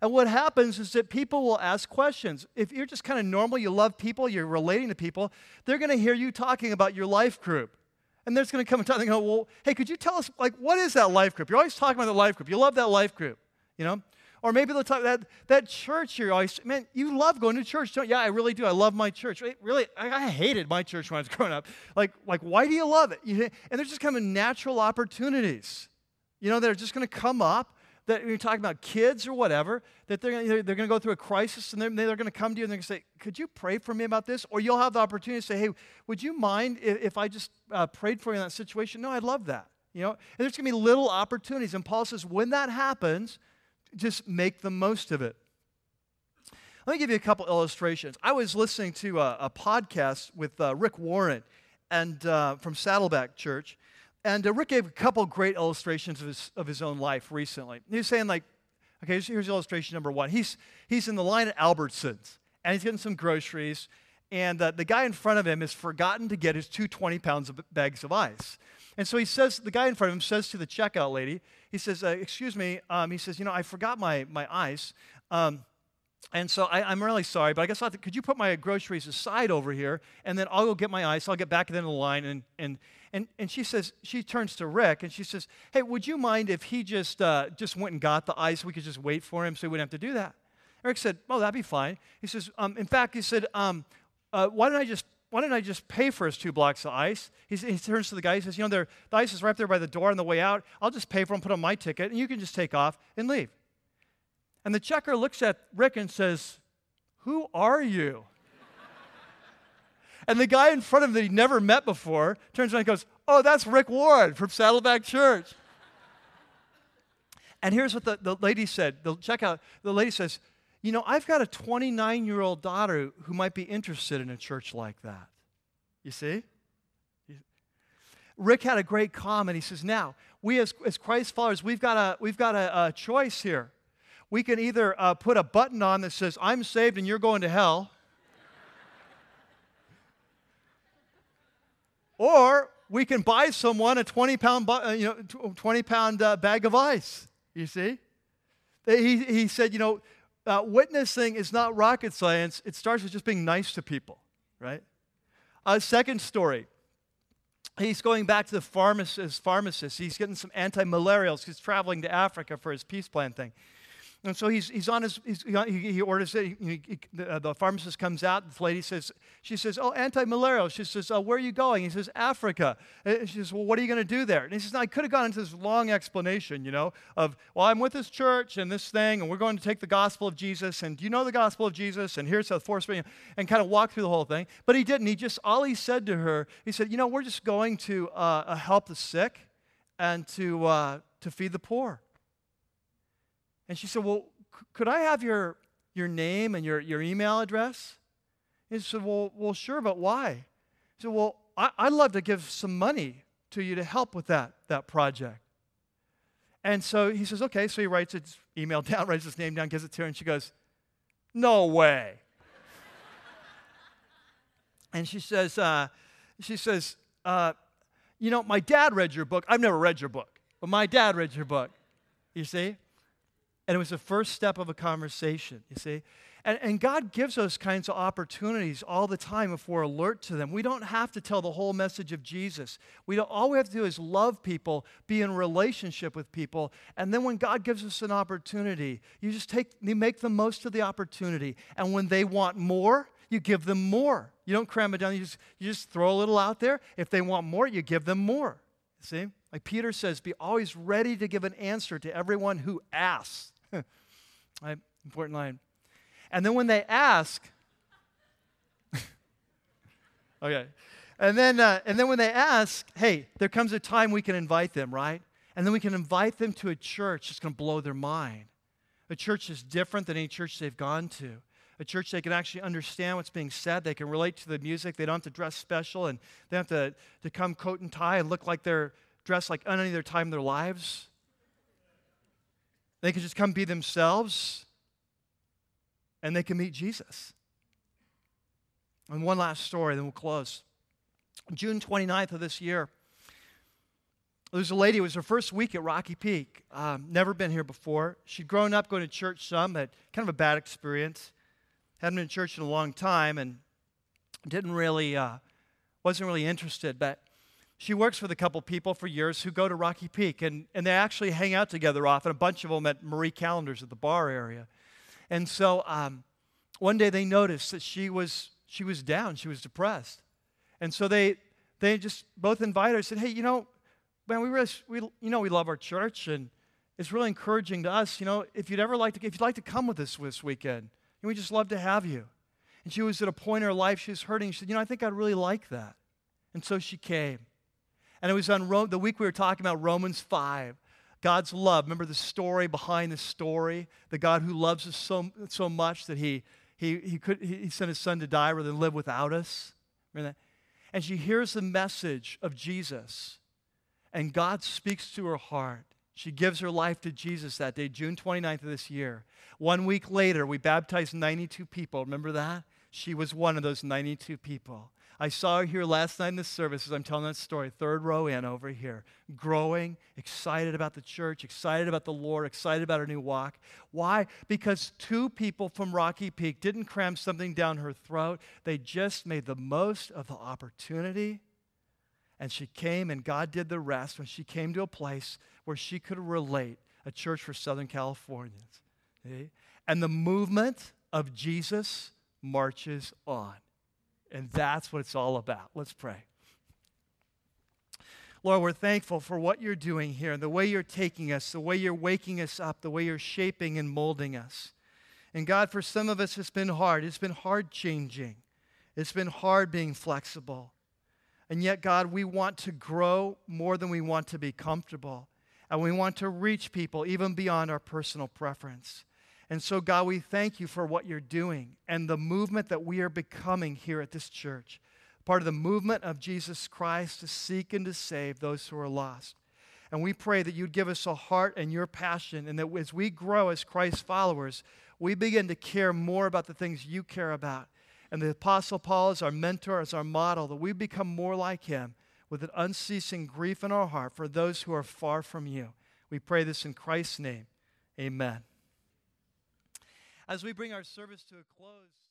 And what happens is that people will ask questions. If you're just kind of normal, you love people, you're relating to people, they're going to hear you talking about your life group. And they're going to come and talk and go, well, hey, could you tell us, like, what is that life group? You're always talking about the life group. You love that life group you know? Or maybe they'll talk that that church you're always, man, you love going to church, don't you? Yeah, I really do. I love my church. Really, I, I hated my church when I was <laughs> growing up. Like, like, why do you love it? You, and there's just kind of natural opportunities, you know, that are just going to come up that you're talking about kids or whatever, that they're, they're, they're going to go through a crisis and they're, they're going to come to you and they're going to say, Could you pray for me about this? Or you'll have the opportunity to say, Hey, would you mind if, if I just uh, prayed for you in that situation? No, I'd love that. You know, and there's going to be little opportunities. And Paul says, when that happens, just make the most of it. Let me give you a couple illustrations. I was listening to a, a podcast with uh, Rick Warren and uh, from Saddleback Church, and uh, Rick gave a couple great illustrations of his, of his own life recently. He was saying, like, okay, here's, here's illustration number one. He's, he's in the line at Albertsons, and he's getting some groceries, and uh, the guy in front of him has forgotten to get his two 20 pounds of bags of ice. And so he says, the guy in front of him says to the checkout lady, he says, uh, Excuse me, um, he says, You know, I forgot my, my ice. Um, and so I, am really sorry, but I guess I'll to, could you put my groceries aside over here, and then I'll go get my ice. I'll get back in the line. And, and, and, and she says, she turns to Rick, and she says, hey, would you mind if he just, uh, just went and got the ice? We could just wait for him so he wouldn't have to do that. Rick said, oh, that'd be fine. He says, um, in fact, he said, um, uh, why don't I just why don't I just pay for his two blocks of ice? He, he turns to the guy. He says, You know, the ice is right there by the door on the way out. I'll just pay for him, put on my ticket, and you can just take off and leave. And the checker looks at Rick and says, Who are you? <laughs> and the guy in front of him that he never met before turns around and goes, Oh, that's Rick Warren from Saddleback Church. and here's what the, the lady said. The checkout, the lady says, you know, I've got a 29 year old daughter who might be interested in a church like that. You see? Rick had a great comment. He says, Now, we as, as Christ followers, we've got, a, we've got a, a choice here. We can either uh, put a button on that says, I'm saved and you're going to hell, or we can buy someone a 20 pound, bu- uh, you know, 20 pound uh, bag of ice. You see? He, he said, You know, uh, witnessing is not rocket science. It starts with just being nice to people, right? A second story. He's going back to the pharmacist. pharmacist. He's getting some anti-malarials. He's traveling to Africa for his peace plan thing. And so he's, he's on his, he's, he, orders it. He, he, the, uh, the, pharmacist comes out. The lady says, she says, oh, anti-malarial. She says, oh, where are you going? He says, Africa. And she says, well, what are you going to do there? And he says, I could have gone into this long explanation, you know, of, well, I'm with this church and this thing, and we're going to take the gospel of Jesus, and do you know the gospel of Jesus? And here's how force and kind of walk through the whole thing. But he didn't. He just, all he said to her, he said, you know, we're just going to uh, uh help the sick and to, uh, to feed the poor. And she said, Well, could I have your, your name and your, your email address? And He said, Well, well sure, but why? He said, Well, I, I'd love to give some money to you to help with that, that project. And so he says, Okay. So he writes his email <laughs> down, writes his name down, gives it to her, and she goes, No way. <laughs> and she says, uh, she says, uh, you know, my dad read your book. I've never read your book, but my dad read your book. You see? And it was the first step of a conversation, you see? And, and God gives us kinds of opportunities all the time if we're alert to them. We don't have to tell the whole message of Jesus. We don't, all we have to do is love people, be in relationship with people, and then when God gives us an opportunity, you just take, you make the most of the opportunity. And when they want more, you give them more. You don't cram it down, you just, you just throw a little out there. If they want more, you give them more. See? Like Peter says, be always ready to give an answer to everyone who asks. Right? Important line. And then when they ask, <laughs> okay. And then, uh, and then when they ask, hey, there comes a time we can invite them, right? And then we can invite them to a church that's going to blow their mind. A church that's different than any church they've gone to. A church they can actually understand what's being said. They can relate to the music. They don't have to dress special and they don't have to, to come coat and tie and look like they're dressed like any other time in their lives. They can just come be themselves and they can meet Jesus. And one last story, then we'll close. June 29th of this year, there was a lady, it was her first week at Rocky Peak. Um, never been here before. She'd grown up going to church some, had kind of a bad experience. Hadn't been to church in a long time and didn't really, uh, wasn't really interested. But she works with a couple people for years who go to Rocky Peak, and, and they actually hang out together often, a bunch of them at Marie Callender's at the bar area. And so um, one day they noticed that she was, she was down, she was depressed. And so they, they just both invited her, said, hey, you know, man, we, really, we, you know we love our church, and it's really encouraging to us. You know, if you'd ever like to, if you'd like to come with us this weekend, we just love to have you. And she was at a point in her life, she was hurting. She said, You know, I think I'd really like that. And so she came. And it was on Rome, the week we were talking about Romans 5. God's love. Remember the story behind the story? The God who loves us so, so much that he, he, he, could, he sent his son to die rather than live without us. Remember that? And she hears the message of Jesus. And God speaks to her heart. She gives her life to Jesus that day, June 29th of this year. One week later, we baptized 92 people. Remember that? She was one of those 92 people. I saw her here last night in the service as I'm telling that story, third row in over here, growing, excited about the church, excited about the Lord, excited about her new walk. Why? Because two people from Rocky Peak didn't cram something down her throat, they just made the most of the opportunity. And she came, and God did the rest when she came to a place where she could relate a church for Southern Californians. Okay? And the movement of Jesus marches on. And that's what it's all about. Let's pray. Lord, we're thankful for what you're doing here, and the way you're taking us, the way you're waking us up, the way you're shaping and molding us. And God, for some of us, it's been hard. It's been hard changing, it's been hard being flexible. And yet, God, we want to grow more than we want to be comfortable. And we want to reach people even beyond our personal preference. And so, God, we thank you for what you're doing and the movement that we are becoming here at this church. Part of the movement of Jesus Christ to seek and to save those who are lost. And we pray that you'd give us a heart and your passion, and that as we grow as Christ followers, we begin to care more about the things you care about. And the Apostle Paul is our mentor, as our model, that we become more like him with an unceasing grief in our heart for those who are far from you. We pray this in Christ's name. Amen as we bring our service to a close.